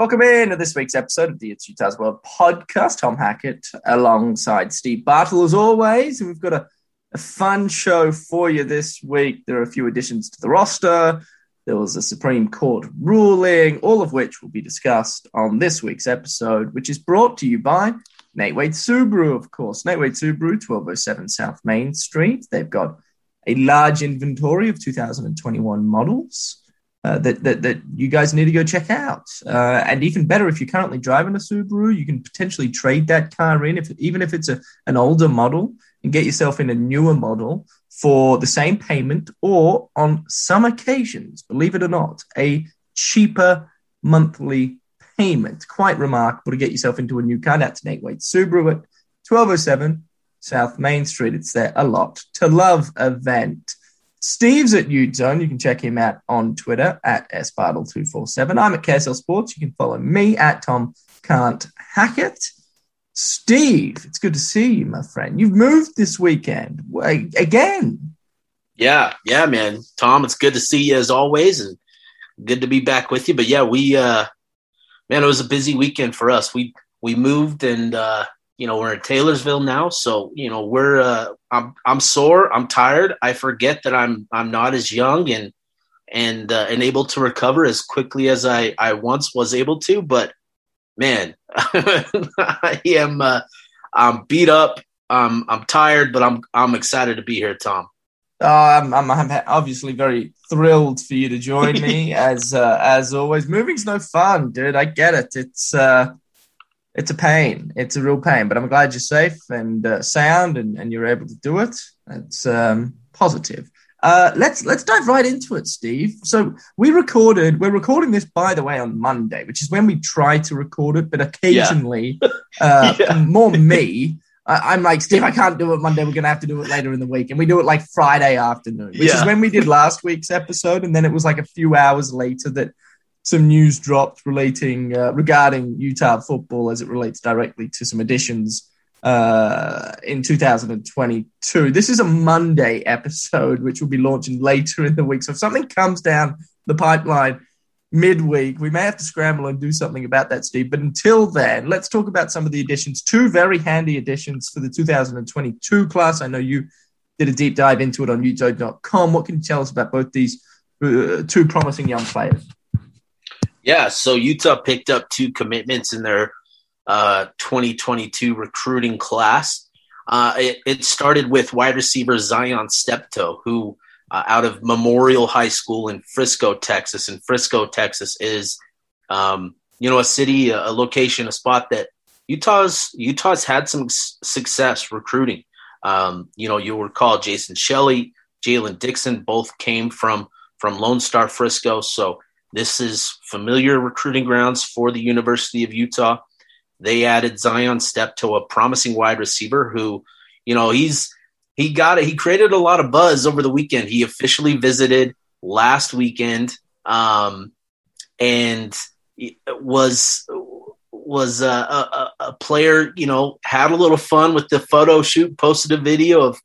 Welcome in to this week's episode of the It's Utah's World podcast. Tom Hackett alongside Steve Bartle as always. And we've got a, a fun show for you this week. There are a few additions to the roster. There was a Supreme Court ruling, all of which will be discussed on this week's episode, which is brought to you by Nate Wade Subaru, of course. Nate Wade Subaru, 1207 South Main Street. They've got a large inventory of 2021 models uh, that, that, that you guys need to go check out. Uh, and even better, if you're currently driving a Subaru, you can potentially trade that car in, if even if it's a, an older model, and get yourself in a newer model for the same payment, or on some occasions, believe it or not, a cheaper monthly payment. Quite remarkable to get yourself into a new car. That's Nate Wade Subaru at 1207 South Main Street. It's there a lot to love event. Steve's at Ute Zone. You can check him out on Twitter at sbartle247. I'm at KSL Sports. You can follow me at Tom Can't Hackett. Steve, it's good to see you, my friend. You've moved this weekend again. Yeah, yeah, man. Tom, it's good to see you as always, and good to be back with you. But yeah, we, uh, man, it was a busy weekend for us. We we moved and uh, you know we're in Taylorsville now, so you know we're uh, I'm I'm sore, I'm tired. I forget that I'm I'm not as young and and uh, and able to recover as quickly as I I once was able to. But man, I am uh, I'm beat up. I'm I'm tired, but I'm I'm excited to be here, Tom. Uh, I'm, I'm, I'm obviously very thrilled for you to join me as uh, as always. Moving's no fun, dude. I get it. It's uh, it's a pain. It's a real pain, but I'm glad you're safe and uh, sound and, and you're able to do it. It's um, positive. Uh, let's let's dive right into it, Steve. So we recorded. We're recording this, by the way, on Monday, which is when we try to record it. But occasionally, yeah. uh, yeah. more me, I, am like Steve. I can't do it Monday. We're gonna have to do it later in the week, and we do it like Friday afternoon, which yeah. is when we did last week's episode. And then it was like a few hours later that some news dropped relating uh, regarding Utah football as it relates directly to some additions uh, in 2022. This is a Monday episode, which will be launching later in the week. So if something comes down the pipeline midweek, we may have to scramble and do something about that, Steve. But until then, let's talk about some of the additions. Two very handy additions for the 2022 class. I know you did a deep dive into it on utah.com. What can you tell us about both these uh, two promising young players? Yeah, so Utah picked up two commitments in their uh, 2022 recruiting class. Uh, it, it, started with wide receiver Zion Steptoe, who uh, out of Memorial High School in Frisco, Texas. And Frisco, Texas is, um, you know, a city, a, a, location, a spot that Utah's Utah's had some s- success recruiting. Um, you know, you'll recall Jason Shelley, Jalen Dixon, both came from from Lone Star Frisco. So this is familiar recruiting grounds for the University of Utah. They added Zion Steptoe a promising wide receiver who, you know, he's he got it. He created a lot of buzz over the weekend. He officially visited last weekend, um, and was was a, a, a, player. You know, had a little fun with the photo shoot. Posted a video of,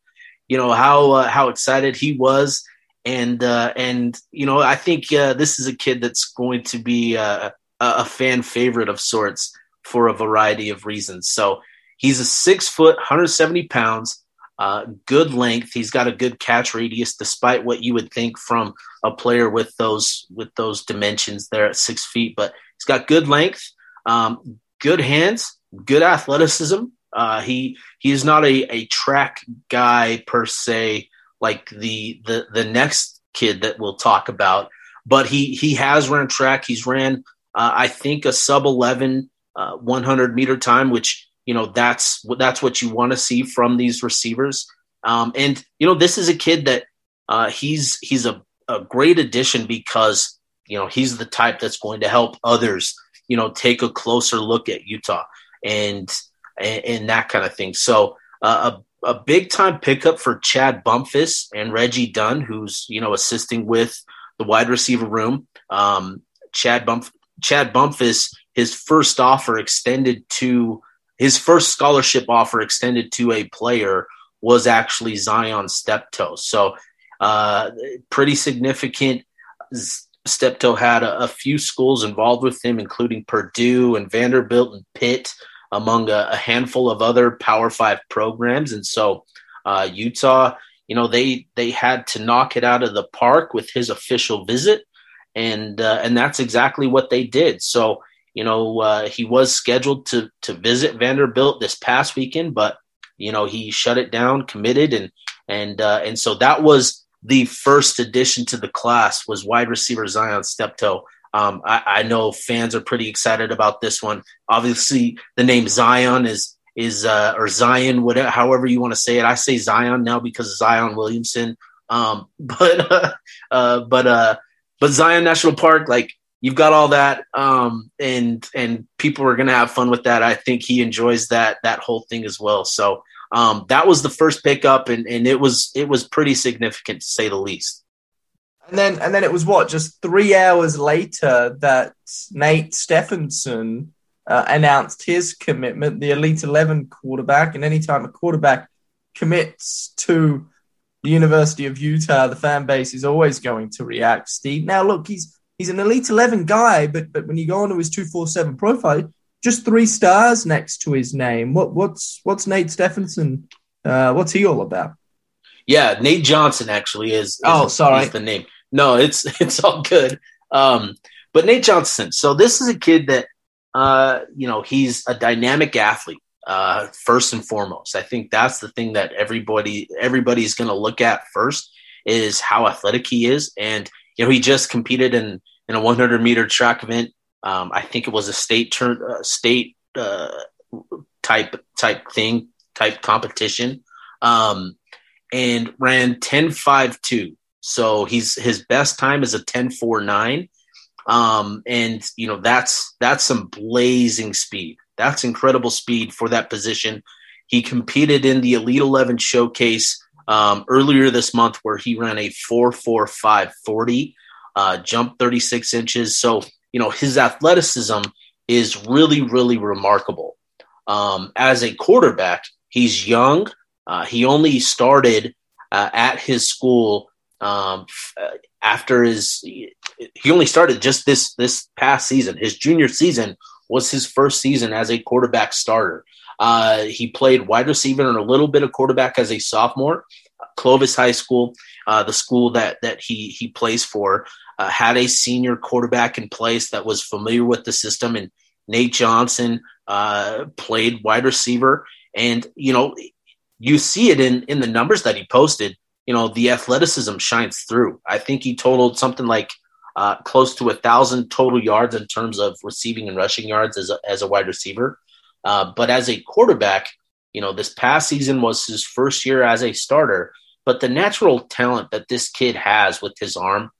you know, how uh, how excited he was and uh, and you know I think uh, this is a kid that's going to be uh, a fan favorite of sorts for a variety of reasons. So he's a six foot, 170 pounds, uh, good length. He's got a good catch radius, despite what you would think from a player with those with those dimensions there at six feet. But he's got good length, um, good hands, good athleticism. Uh, he he is not a, a track guy per se like the the the next kid that we'll talk about. But he he has run track. He's ran uh, I think a sub 11 uh, 100 meter time, which you know that's that's what you want to see from these receivers. Um, and you know this is a kid that uh, he's he's a, a great addition because you know, he's the type that's going to help others, you know, take a closer look at Utah and and, and that kind of thing. So uh, a a big time pickup for Chad Bumphis and Reggie Dunn, who's you know assisting with the wide receiver room. Um, Chad Bump Chad Bumphis, his first offer extended to his first scholarship offer extended to a player was actually Zion Steptoe. So uh, pretty significant. Steptoe had a, a, few schools involved with him, including Purdue and Vanderbilt and Pitt, among a, a handful of other Power Five programs. And so uh, Utah, you know, they they had to knock it out of the park with his official visit, and uh, and that's exactly what they did. So you know, uh, he was scheduled to to visit Vanderbilt this past weekend, but you know he shut it down, committed, and and uh, and so that was the first addition to the class was wide receiver Zion Steptoe. Um, I, I, know fans are pretty excited about this one. Obviously, the name Zion is is uh, or Zion, whatever, however you want to say it. I say Zion now because Zion Williamson. Um, but uh, uh, but uh, but Zion National Park, like you've got all that, um, and and people are gonna have fun with that. I think he enjoys that that whole thing as well. So um, that was the first pickup, and, and it was it was pretty significant to say the least. And then and then it was what just three hours later that Nate Stephenson uh, announced his commitment, the Elite Eleven quarterback. And anytime a quarterback commits to the University of Utah, the fan base is always going to react. Steve, now look, he's he's an Elite Eleven guy, but but when you go onto his two four seven profile, just three stars next to his name. What what's what's Nate Stephenson? Uh, what's he all about? Yeah, Nate Johnson actually is. is oh, sorry, is the name. No, it's it's all good. Um, but Nate Johnson. So this is a kid that uh, you know he's a dynamic athlete. Uh, first and foremost, I think that's the thing that everybody everybody's going to look at first is how athletic he is, and you know he just competed in in a 100 meter track event um, I think it was a state turn, uh, state uh, type type thing, type competition, um, and ran 10.52. So he's his best time is a 10.49. Um, and you know that's that's some blazing speed. That's incredible speed for that position. He competed in the Elite Eleven showcase um, earlier this month, where he ran a four four five forty, uh, jumped thirty six inches. So you know, his athleticism is really, really remarkable. Um, as a quarterback, he's young. Uh, he only started uh, at his school um, after his. He only started just this this past season. His junior season was his first season as a quarterback starter. Uh, he played wide receiver and a little bit of quarterback as a sophomore. Clovis High School, uh, the school that that he he plays for uh, had a senior quarterback in place that was familiar with the system, and Nate Johnson uh, played wide receiver. And you know, you see it in in the numbers that he posted. You know, the athleticism shines through. I think he totaled something like uh, close to a thousand total yards in terms of receiving and rushing yards as a, as a wide receiver. Uh, but as a quarterback, you know, this past season was his first year as a starter. But the natural talent that this kid has with his arm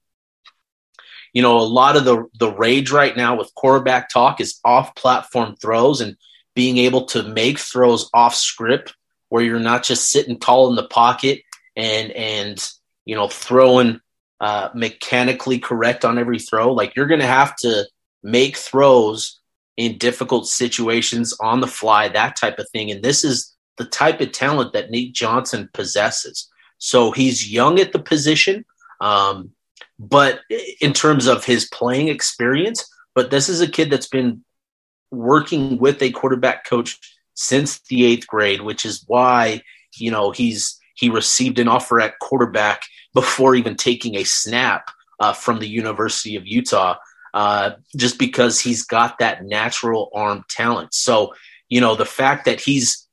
you know, a lot of the the rage right now with quarterback talk is off platform throws and being able to make throws off script where you're not just sitting tall in the pocket and and you know throwing uh, mechanically correct on every throw. Like you're going to have to make throws in difficult situations on the fly, that type of thing. And this is the type of talent that Nate Johnson possesses. So he's young at the position. Um, but in terms of his playing experience, but this is a kid that's been working with a quarterback coach since the eighth grade, which is why you know he's he received an offer at quarterback before even taking a snap uh, from the University of Utah, uh, just because he's got that natural arm talent. So you know the fact that he's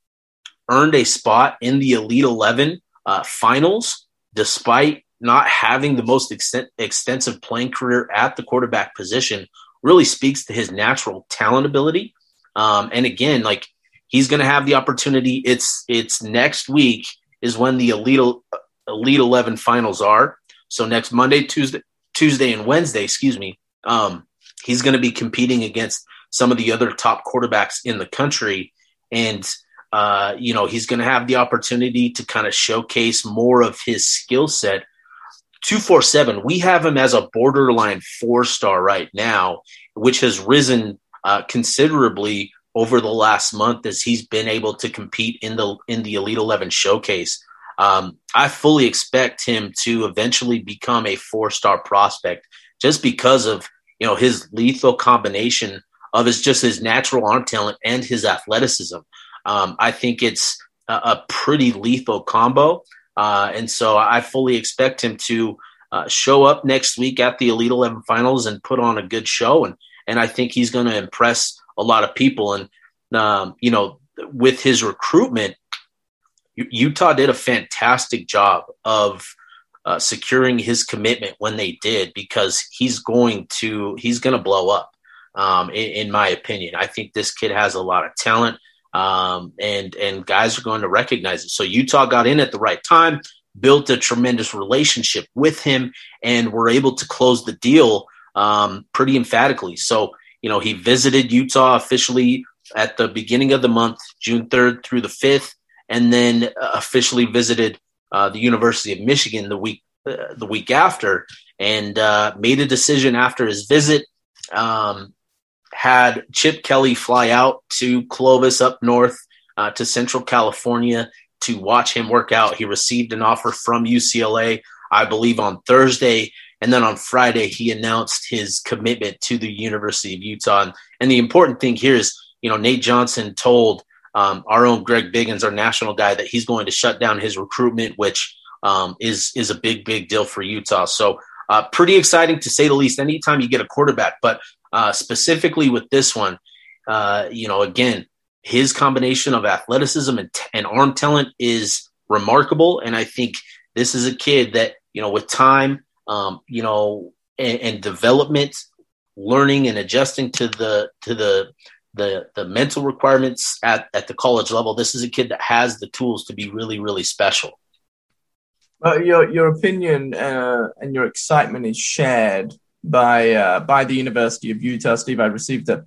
earned a spot in the Elite Eleven uh, finals, despite not having the most extent, extensive playing career at the quarterback position really speaks to his natural talent ability. Um, and again, like he's going to have the opportunity. It's it's next week is when the elite elite eleven finals are. So next Monday, Tuesday, Tuesday and Wednesday, excuse me, Um, he's going to be competing against some of the other top quarterbacks in the country. And, uh, you know, he's going to have the opportunity to kind of showcase more of his skill set. 247, we have him as a borderline four star right now, which has risen uh, considerably over the last month as he's been able to compete in the in the Elite 11 showcase. Um, I fully expect him to eventually become a four star prospect just because of you know his lethal combination of his just his natural arm talent and his athleticism. Um, I think it's a, a pretty lethal combo, uh, and so I fully expect him to uh, show up next week at the Elite Eleven Finals and put on a good show, and and I think he's going to impress a lot of people. And um, you know, with his recruitment, Utah did a fantastic job of uh, securing his commitment when they did because he's going to he's going to blow up. Um, in, in, my opinion, I think this kid has a lot of talent, um, and and guys are going to recognize it. So Utah got in at the right time, built a tremendous relationship with him, and were able to close the deal um, pretty emphatically. So you know he visited Utah officially at the beginning of the month, June third through the fifth, and then officially visited uh, the University of Michigan the week uh, the week after, and uh, made a decision after his visit. Um, had Chip Kelly fly out to Clovis up north uh, to Central California to watch him work out. He received an offer from UCLA, I believe, on Thursday. And then on Friday, he announced his commitment to the University of Utah. And, and the important thing here is, you know, Nate Johnson told um, our own Greg Biggins, our national guy, that he's going to shut down his recruitment, which um, is is a big big deal for Utah. So uh, pretty exciting to say the least. Anytime you get a quarterback, but uh, specifically with this one, uh, you know, again, his combination of athleticism and, t- and arm talent is remarkable, and I think this is a kid that you know with time, um, you know, and, and development, learning and adjusting to the to the the the mental requirements at, at the college level, this is a kid that has the tools to be really, really special. Well, your your opinion uh, and your excitement is shared by uh, by the University of Utah. Steve, I received a,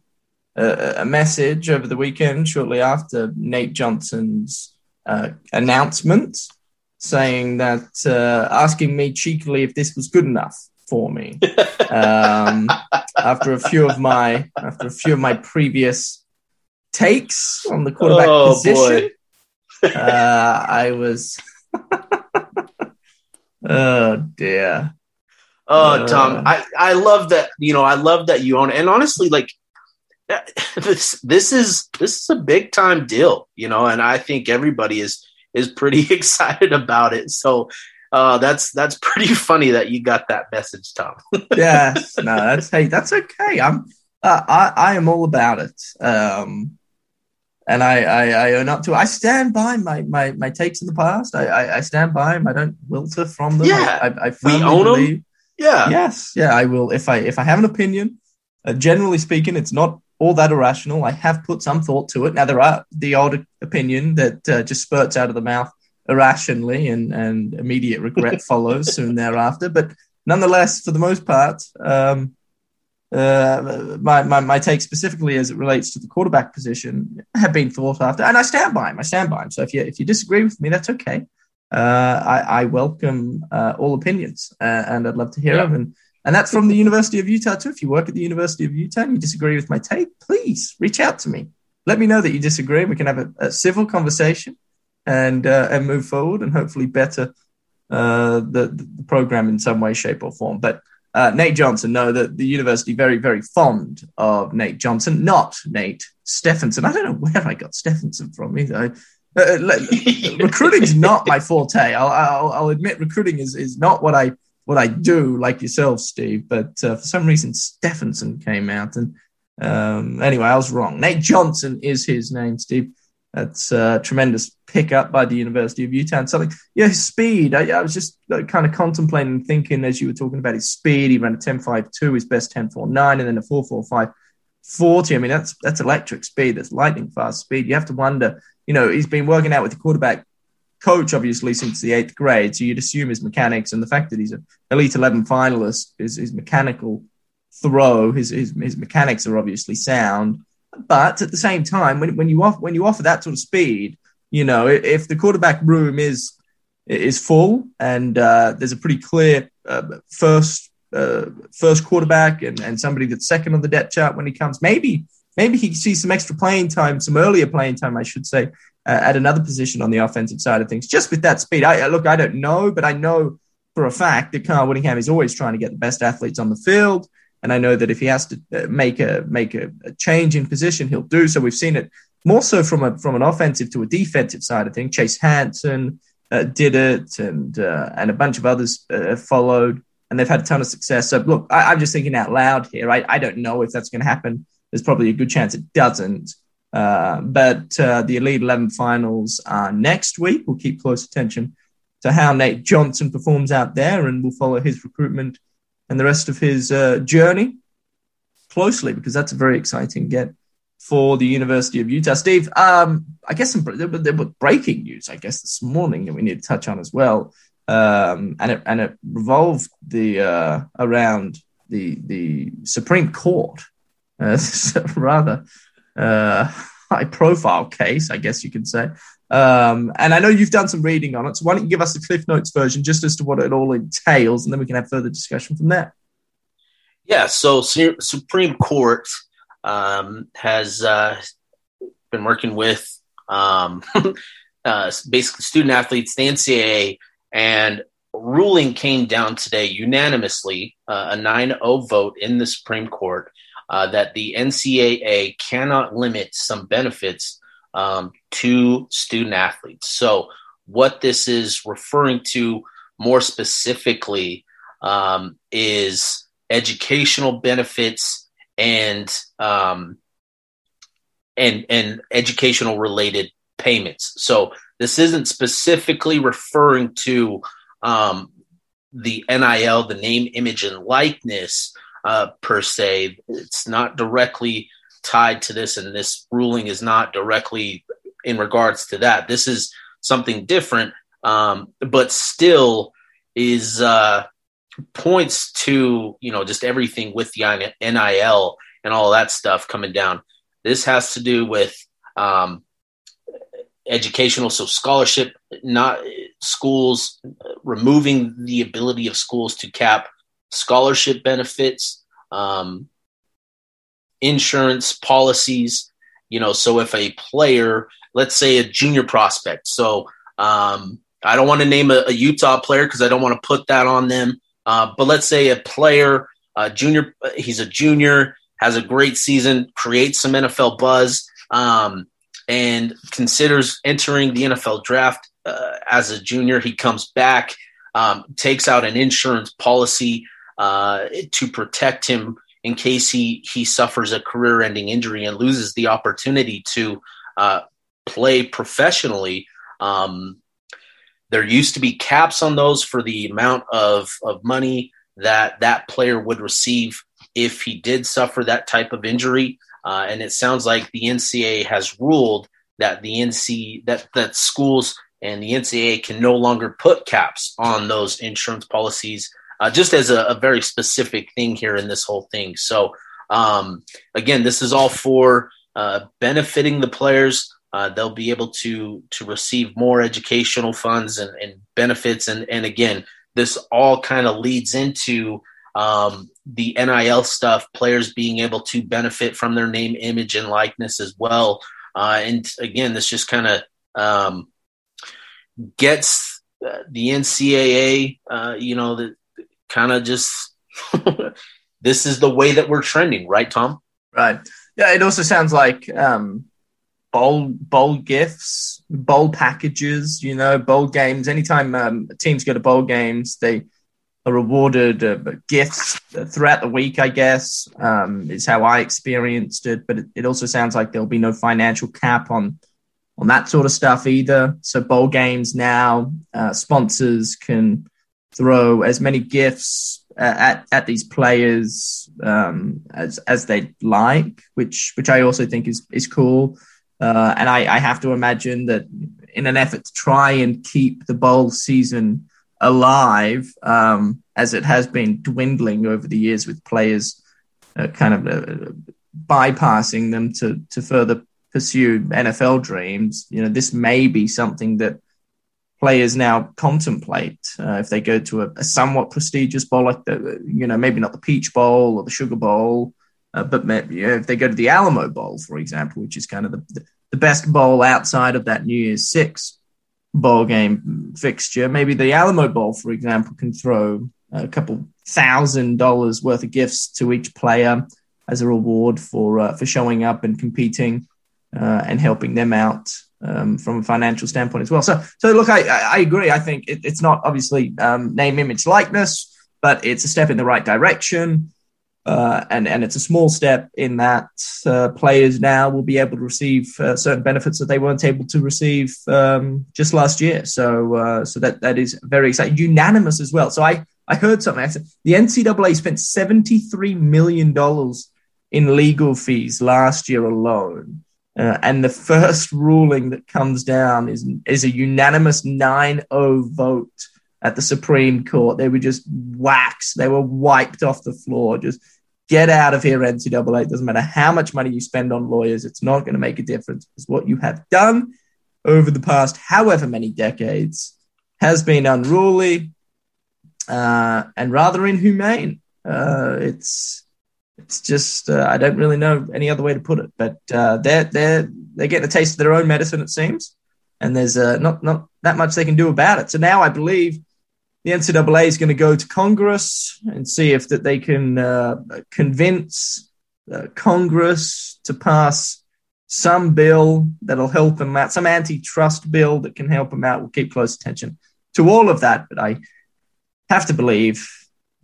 a, a message over the weekend shortly after Nate Johnson's uh, announcement, saying that uh, asking me cheekily if this was good enough for me. um, after a few of my after a few of my previous takes on the quarterback oh, position, uh, I was. oh dear. Oh, uh, Tom, I, I love that. You know, I love that you own it. And honestly, like this, this is this is a big time deal. You know, and I think everybody is is pretty excited about it. So uh, that's that's pretty funny that you got that message, Tom. yeah, no, that's hey, that's okay. I'm uh, I I am all about it. Um, and I, I, I own up to it. I stand by my my my takes in the past. I I, I stand by them. I don't wilter from them. Yeah, I, I, we own believe, them. Yeah. Yes. Yeah. I will. If I if I have an opinion, uh, generally speaking, it's not all that irrational. I have put some thought to it. Now there are the old opinion that uh, just spurts out of the mouth irrationally, and, and immediate regret follows soon thereafter. But nonetheless, for the most part, um, uh, my, my, my take specifically as it relates to the quarterback position have been thought after, and I stand by him. I stand by him. So if you if you disagree with me, that's okay. Uh, I, I, welcome uh, all opinions, uh, and I'd love to hear yeah. them. And and that's from the University of Utah too. If you work at the University of Utah and you disagree with my take, please reach out to me. Let me know that you disagree. We can have a, a civil conversation and uh, and move forward and hopefully better uh, the, the program in some way, shape, or form. But uh, Nate Johnson, no, the, the university very, very fond of Nate Johnson, not Nate Stephenson. I don't know where I got Stephenson from either. Uh, uh recruiting is not my forte. I'll, I'll, I'll, admit recruiting is, is not what I what I do, like yourself, Steve. But uh, for some reason, Stephenson came out, and um, anyway, I was wrong. Nate Johnson is his name, Steve. That's a tremendous pickup by the University of Utah. And something, yeah, his speed. I, I was just kind of contemplating, thinking as you were talking about his speed. He ran a 10.52, his best 10.49, and then a 4.45 40. I mean, that's that's electric speed. That's lightning fast speed. You have to wonder, you know, he's been working out with the quarterback coach obviously since the eighth grade. So you'd assume his mechanics and the fact that he's an Elite 11 finalist is his mechanical throw. His, his his mechanics are obviously sound, but at the same time, when when you offer when you offer that sort of speed, you know, if the quarterback room is is full and uh, there's a pretty clear uh, first uh, first quarterback and, and somebody that's second on the depth chart when he comes, maybe maybe he sees some extra playing time, some earlier playing time, I should say, uh, at another position on the offensive side of things. Just with that speed, I look, I don't know, but I know for a fact that Kyle Whittingham is always trying to get the best athletes on the field. And I know that if he has to uh, make a make a, a change in position, he'll do so. We've seen it more so from a from an offensive to a defensive side of things. Chase Hansen uh, did it, and uh, and a bunch of others uh, followed, and they've had a ton of success. So look, I, am just thinking out loud here. I, I don't know if that's going to happen. There's probably a good chance it doesn't. Uh, but uh, the Elite 11 finals are next week. We'll keep close attention to how Nate Johnson performs out there, and we'll follow his recruitment and the rest of his uh, journey closely because that's a very exciting get for the University of Utah. Steve, um, I guess some, there, were breaking news, I guess, this morning that we need to touch on as well, um, and it and it revolved the uh, around the the Supreme Court, uh, rather uh, high profile case, I guess you could say. Um, and I know you've done some reading on it. So why don't you give us the Cliff Notes version just as to what it all entails, and then we can have further discussion from there. Yeah. So Supreme Court um, has uh, been working with um, uh, basically student athletes, the NCAA, and ruling came down today unanimously, uh, a 9-0 vote in the Supreme Court, uh, that the NCAA cannot limit some benefits um, to student athletes. So, what this is referring to more specifically um, is educational benefits and um, and and educational related payments. So this isn't specifically referring to um, the NIL, the name, image, and likeness uh, per se. It's not directly tied to this, and this ruling is not directly in regards to that. This is something different, um, but still is uh, points to you know just everything with the NIL and all that stuff coming down. This has to do with um, educational, so scholarship, not schools removing the ability of schools to cap scholarship benefits. Um, insurance policies. You know, so if a player, let's say a junior prospect, so um, I don't want to name a, a Utah player because I don't want to put that on them. Uh, but let's say a player, junior, he's a junior, has a great season, creates some NFL buzz, um, and considers entering the NFL draft uh, as a junior. He comes back, um, takes out an insurance policy uh, to protect him in case he he suffers a career-ending injury and loses the opportunity to uh, play professionally. Um, there used to be caps on those for the amount of, of money that that player would receive if he did suffer that type of injury. Uh, and it sounds like the NCAA has ruled that the NC that that schools and the NCAA can no longer put caps on those insurance policies uh, just as a, a, very specific thing here in this whole thing. So, um, again, this is all for uh, benefiting the players. Uh, they'll be able to to receive more educational funds and, and benefits, and and again, this all kind of leads into um, the NIL stuff. Players being able to benefit from their name, image, and likeness as well. Uh, and again, this just kind of um, gets uh, the NCAA, uh, you know, the, kind of just this is the way that we're trending, right, Tom? Right. Yeah, it also sounds like um, bowl bowl gifts, bowl packages. You know, bowl games. Anytime um, teams go to bowl games, they are rewarded uh, gifts throughout the week. I guess um, is how I experienced it. But it, it also sounds like there'll be no financial cap on on that sort of stuff either. So bowl games now, uh, sponsors can throw as many gifts uh, at at these players um, as as they like, which which I also think is is cool. Uh, and I, I have to imagine that in an effort to try and keep the bowl season alive, um, as it has been dwindling over the years with players uh, kind of uh, bypassing them to to further pursue NFL dreams. You know, this may be something that players now contemplate uh, if they go to a, a, somewhat prestigious bowl like the you know maybe not the Peach Bowl or the Sugar Bowl, uh, but maybe, you know, if they go to the Alamo Bowl, for example, which is kind of the, the best bowl outside of that New Year's Six bowl game fixture, maybe the Alamo Bowl, for example, can throw a couple thousand dollars worth of gifts to each player as a reward for uh, for showing up and competing uh, and helping them out um, from a financial standpoint as well. So, so look, I, I agree. I think it, it's not obviously um, name, image, likeness, but it's a step in the right direction. Uh, and and it's a small step in that uh, players now will be able to receive uh, certain benefits that they weren't able to receive um, just last year. So uh, so that that is very exciting, unanimous as well. So I I heard something. I said the NCAA spent seventy three million dollars in legal fees last year alone. Uh, and the first ruling that comes down is is a unanimous 9-0 vote at the Supreme Court. They were just waxed. They were wiped off the floor. Just get out of here, NCAA. It doesn't matter how much money you spend on lawyers. It's not going to make a difference. Because what you have done over the past however many decades has been unruly uh, and rather inhumane. Uh, it's it's just uh, I don't really know any other way to put it. But uh, they're they're they're getting a taste of their own medicine, it seems, and there's uh, not not that much they can do about it. So now I believe the NCAA is going to go to Congress and see if that they can uh, convince uh, Congress to pass some bill that'll help them out, some antitrust bill that can help them out. We'll keep close attention to all of that, but I have to believe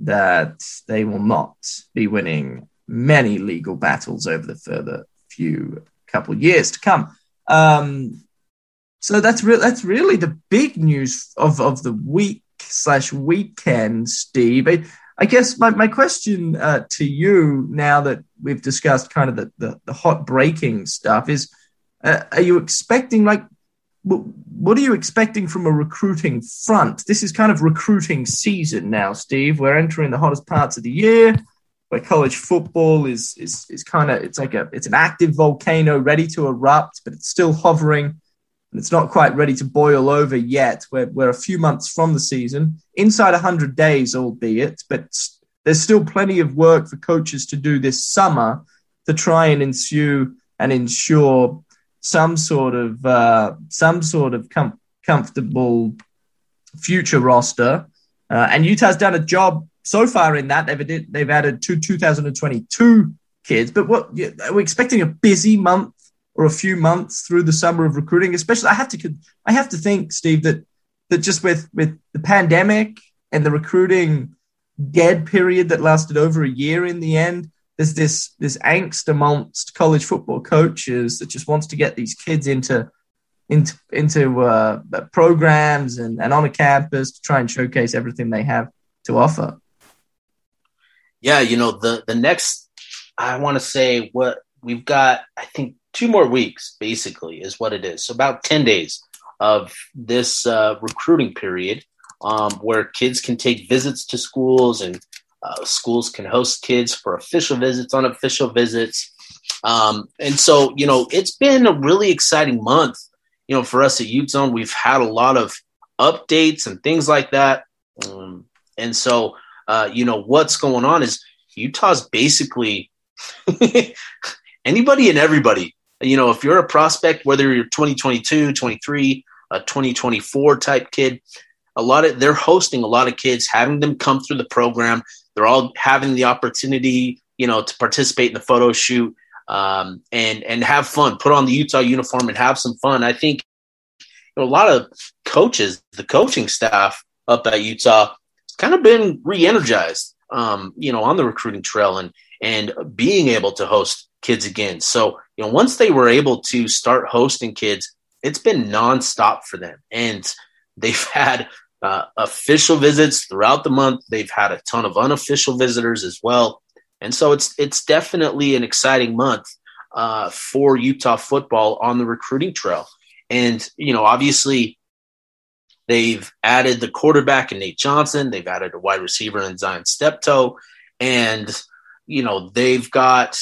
that they will not be winning many legal battles over the further few couple years to come. Um, so that's re- that's really the big news of, of the week slash weekend, Steve. I, I guess my, my question uh, to you now that we've discussed kind of the, the, the hot breaking stuff is uh, are you expecting like what are you expecting from a recruiting front? This is kind of recruiting season now, Steve. We're entering the hottest parts of the year where college football is is is kind of it's like a it's an active volcano ready to erupt, but it's still hovering and it's not quite ready to boil over yet. We're we're a few months from the season, inside hundred days, albeit, but there's still plenty of work for coaches to do this summer to try and ensue and ensure some sort of uh, some sort of com- comfortable future roster. Uh, and Utah's done a job so far in that they've they've added two 2022 kids. But what are we expecting a busy month or a few months through the summer of recruiting? Especially, I have to I have to think, Steve, that that just with with the pandemic and the recruiting dead period that lasted over a year in the end, there's this this angst amongst college football coaches that just wants to get these kids into into into uh, programs and, and on a campus to try and showcase everything they have to offer. Yeah, you know the the next I want to say what we've got. I think two more weeks basically is what it is. So about ten days of this uh, recruiting period um, where kids can take visits to schools and uh, schools can host kids for official visits, unofficial visits. Um, and so, you know, it's been a really exciting month. You know, for us at Ute Zone, we've had a lot of updates and things like that. Um, and so, uh, you know, what's going on is Utah's basically anybody and everybody. You know, if you're a prospect, whether you're 2022, 23, a 2024 type kid, a lot of they're hosting a lot of kids, having them come through the program, they're all having the opportunity, you know, to participate in the photo shoot um, and and have fun. Put on the Utah uniform and have some fun. I think you know, a lot of coaches, the coaching staff up at Utah, kind of been re-energized, um, you know, on the recruiting trail and and being able to host kids again. So you know, once they were able to start hosting kids, it's been nonstop for them, and they've had uh, official visits throughout the month. They've had a ton of unofficial visitors as well, and so it's it's definitely an exciting month uh, for Utah football on the recruiting trail. And you know, obviously, they've added the quarterback in Nate Johnson. They've added a wide receiver in Zion Steptoe, and you know they've got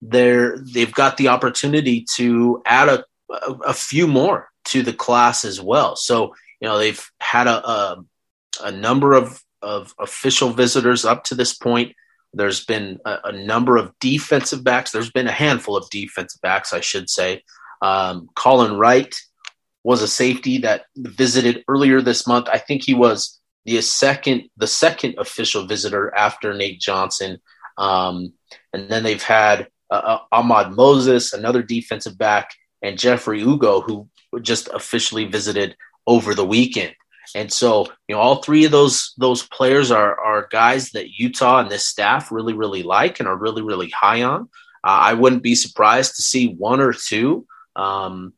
their they've got the opportunity to add a, a, a few more to the class as well. So you know they've had a a, a number of of official visitors up to this point. There's been a, a, number of defensive backs. There's been a handful of defensive backs, I should say. Um, Colin Wright was a safety that visited earlier this month. I think he was the second the second official visitor after Nate Johnson. Um, and then they've had uh, uh Ahmad Moses, another defensive back, and Jeffrey Ugo, who just officially visited over the weekend. And so, you know, all three of those those players are are guys that Utah and this staff really really like and are really really high on. Uh, I wouldn't be surprised to see one or two um,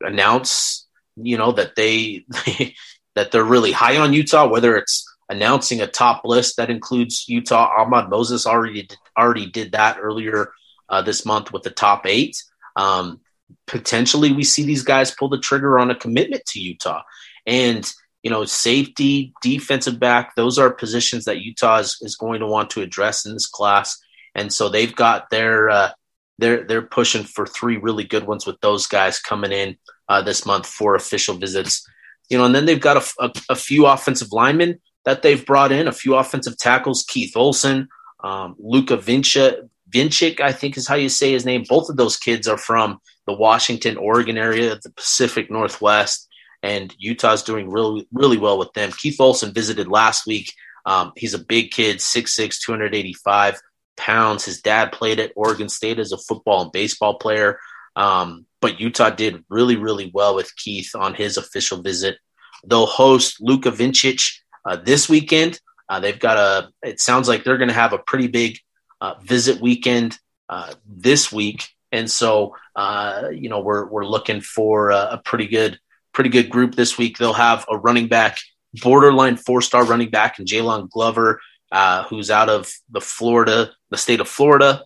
announce, you know, that they that they're really high on Utah. Whether it's announcing a top list that includes Utah, Ahmad Moses already did, already did that earlier uh, this month with the top eight. Um, potentially, we see these guys pull the trigger on a commitment to Utah. And, you know, safety, defensive back, those are positions that Utah is, is going to want to address in this class. And so they've got their, uh, they're, they're pushing for three really good ones with those guys coming in uh, this month for official visits. You know, and then they've got a, a, a few offensive linemen that they've brought in, a few offensive tackles, Keith Olson, um, Luka Vincha, Vinchik, I think is how you say his name. Both of those kids are from the Washington, Oregon area, the Pacific Northwest and Utah's doing really really well with them. Keith Olson visited last week. Um, he's a big kid, 6'6", 285 pounds. His dad played at Oregon State as a football and baseball player. Um, but Utah did really, really well with Keith on his official visit. They'll host Luka Vincic uh, this weekend. Uh, they've got a, it sounds like they're going to have a pretty big uh, visit weekend uh, this week. And so, uh, you know, we're, we're looking for a, a pretty good pretty good group this week. They'll have a running back, borderline four star running back, and Jaylon Glover, uh, who's out of the Florida, the state of Florida.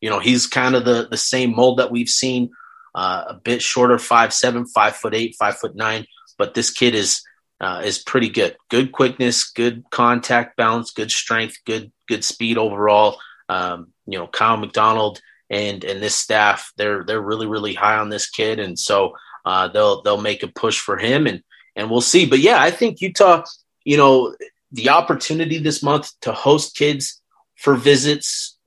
You know, he's kind of the the same mold that we've seen, uh, a bit shorter, five seven, five foot eight, five foot nine. But this kid is uh, is pretty good. Good quickness, good contact balance, good strength, good good speed overall. Um, you know, Kiel McDonald and and this staff, they're they're really really high on this kid, and so uh, they'll they'll make a push for him, and and we'll see. But yeah, I think Utah, you know, the opportunity this month to host kids for visits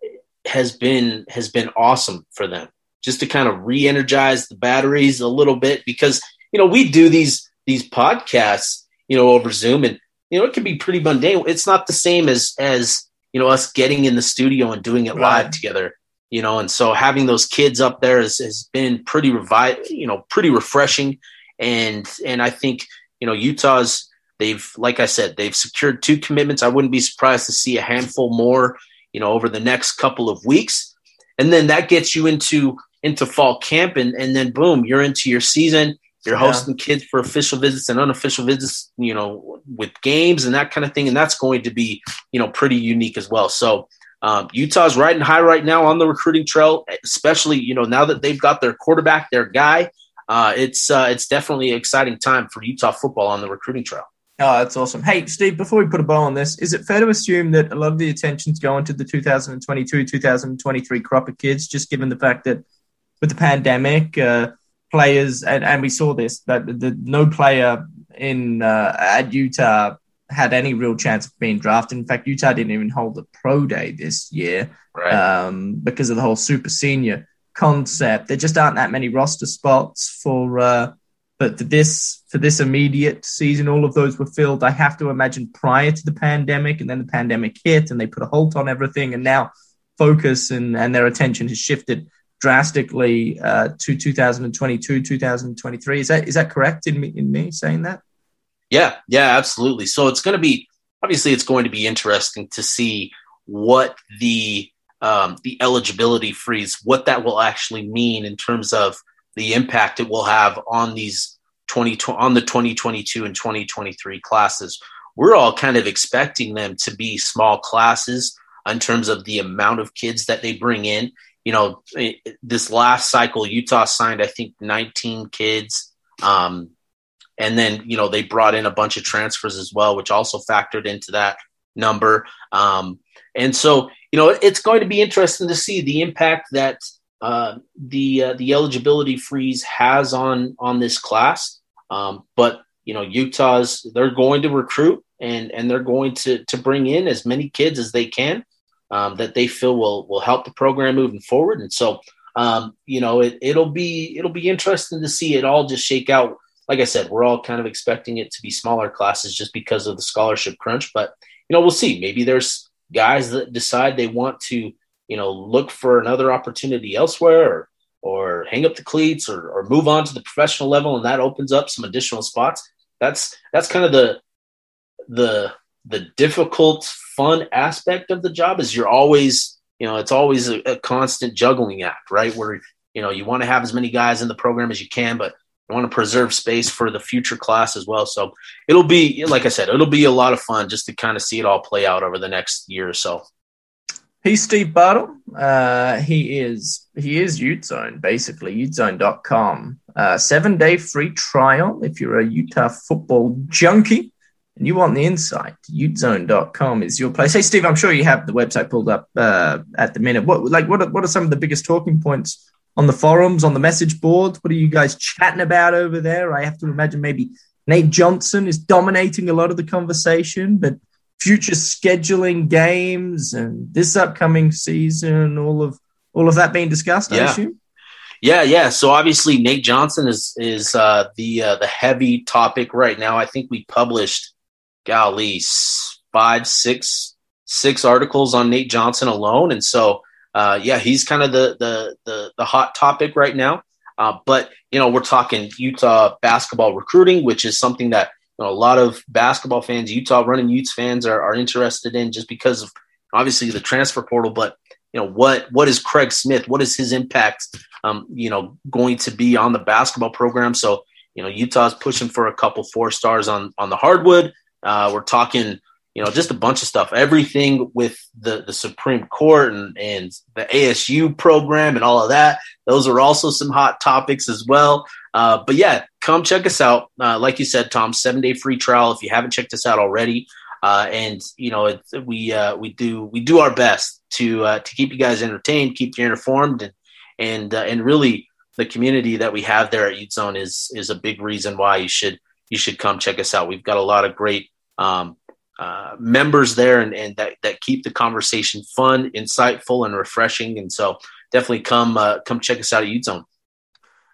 has been has been awesome for them. Just to kind of re-energize the batteries a little bit because you know we do these these podcasts you know over Zoom and you know it can be pretty mundane. It's not the same as as you know us getting in the studio and doing it right. live together you know, and so having those kids up there has, has been pretty revi- you know, pretty refreshing. And, and I think, you know, Utah's, they've, like I said, they've secured two commitments. I wouldn't be surprised to see a handful more, you know, over the next couple of weeks. And then that gets you into, into fall camp and, and then boom, you're into your season. You're hosting yeah. kids for official visits and unofficial visits, you know, with games and that kind of thing. And that's going to be, you know, pretty unique as well. So, um, Utah's riding high right now on the recruiting trail, especially you know now that they've got their quarterback, their guy. Uh, it's uh, it's definitely an exciting time for Utah football on the recruiting trail. Oh, that's awesome. Hey, Steve, before we put a bow on this, is it fair to assume that a lot of the attention's going to the 2022 2023 crop of kids, just given the fact that with the pandemic, uh, players, and, and we saw this, that the, no player in uh, at Utah had any real chance of being drafted. In fact, Utah didn't even hold a pro day this year right. um, because of the whole super senior concept. There just aren't that many roster spots for. Uh, but for this for this immediate season, all of those were filled. I have to imagine prior to the pandemic, and then the pandemic hit, and they put a halt on everything, and now focus and, and their attention has shifted drastically uh, to 2022, 2023. Is that is that correct in me in me saying that? Yeah, yeah, absolutely. So it's going to be obviously it's going to be interesting to see what the um, the eligibility freeze, what that will actually mean in terms of the impact it will have on these 20 on the 2022 and 2023 classes. We're all kind of expecting them to be small classes in terms of the amount of kids that they bring in. You know, this last cycle, Utah signed I think 19 kids. Um, and then, you know, they brought in a bunch of transfers as well, which also factored into that number. Um, and so, you know, it's going to be interesting to see the impact that uh, the uh, the eligibility freeze has on on this class. Um, but you know, Utah's they're going to recruit and and they're going to to bring in as many kids as they can um, that they feel will will help the program moving forward. And so, um, you know, it, it'll be it'll be interesting to see it all just shake out. Like I said, we're all kind of expecting it to be smaller classes just because of the scholarship crunch. But you know, we'll see. Maybe there's guys that decide they want to, you know, look for another opportunity elsewhere or or hang up the cleats or, or move on to the professional level and that opens up some additional spots. That's that's kind of the the the difficult fun aspect of the job is you're always you know it's always a, a constant juggling act right where you know you want to have as many guys in the program as you can but you want to preserve space for the future class as well so it'll be like i said it'll be a lot of fun just to kind of see it all play out over the next year or so He's Steve Bartle. Uh, he is he is UteZone basically utezone.com. Uh, seven day free trial if you're a Utah football junkie and you want the insight, utezone.com is your place. Hey, Steve, I'm sure you have the website pulled up uh, at the minute. What like what are, what are some of the biggest talking points on the forums, on the message boards? What are you guys chatting about over there? I have to imagine maybe Nate Johnson is dominating a lot of the conversation, but future scheduling games and this upcoming season, all of all of that being discussed, yeah. I assume. Yeah, yeah. So obviously Nate Johnson is is uh, the uh, the heavy topic right now. I think we published golly, five, six, six articles on Nate Johnson alone, and so uh, yeah, he's kind of the the the, the hot topic right now. Uh, but you know, we're talking Utah basketball recruiting, which is something that you know, a lot of basketball fans, Utah running Utes fans, are, are interested in just because of obviously the transfer portal. But you know, what what is Craig Smith? What is his impact? Um, you know, going to be on the basketball program. So you know, Utah's pushing for a couple four stars on on the hardwood. Uh, we're talking, you know, just a bunch of stuff. Everything with the the Supreme Court and and the ASU program and all of that. Those are also some hot topics as well. Uh, but yeah, come check us out. Uh, like you said, Tom, seven day free trial if you haven't checked us out already. Uh, and you know, it, we uh, we do we do our best to uh, to keep you guys entertained, keep you informed, and and uh, and really the community that we have there at Ute Zone is is a big reason why you should you should come check us out. We've got a lot of great um, uh, members there and, and that, that keep the conversation fun, insightful, and refreshing. And so definitely come uh, come check us out at UteZone.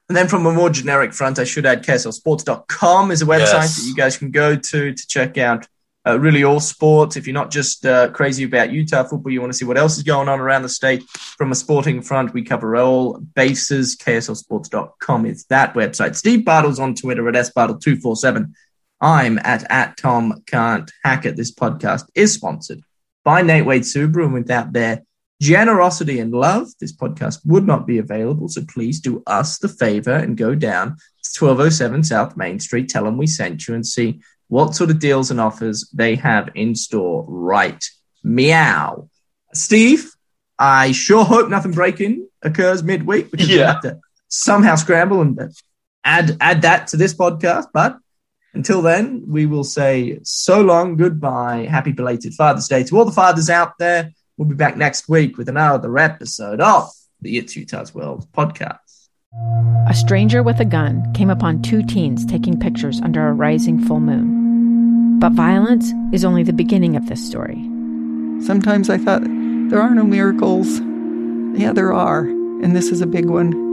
And then from a more generic front, I should add KSLSports.com is a website yes. that you guys can go to to check out uh, really all sports. If you're not just uh, crazy about Utah football, you want to see what else is going on around the state from a sporting front. We cover all bases. KSLSports.com is that website. Steve Bartle's on Twitter at sbartle247. I'm at, at Tom Can't Hack It. This podcast is sponsored by Nate Wade Subaru. And without their generosity and love, this podcast would not be available. So please do us the favor and go down to 1207 South Main Street. Tell them we sent you and see what sort of deals and offers they have in store right meow. Steve, I sure hope nothing breaking occurs midweek because yeah. we have to somehow scramble and add add that to this podcast. But until then, we will say so long, goodbye, happy belated Father's Day to all the fathers out there. We'll be back next week with another episode of the It's Utah's World podcast. A stranger with a gun came upon two teens taking pictures under a rising full moon. But violence is only the beginning of this story. Sometimes I thought, there are no miracles. Yeah, there are, and this is a big one.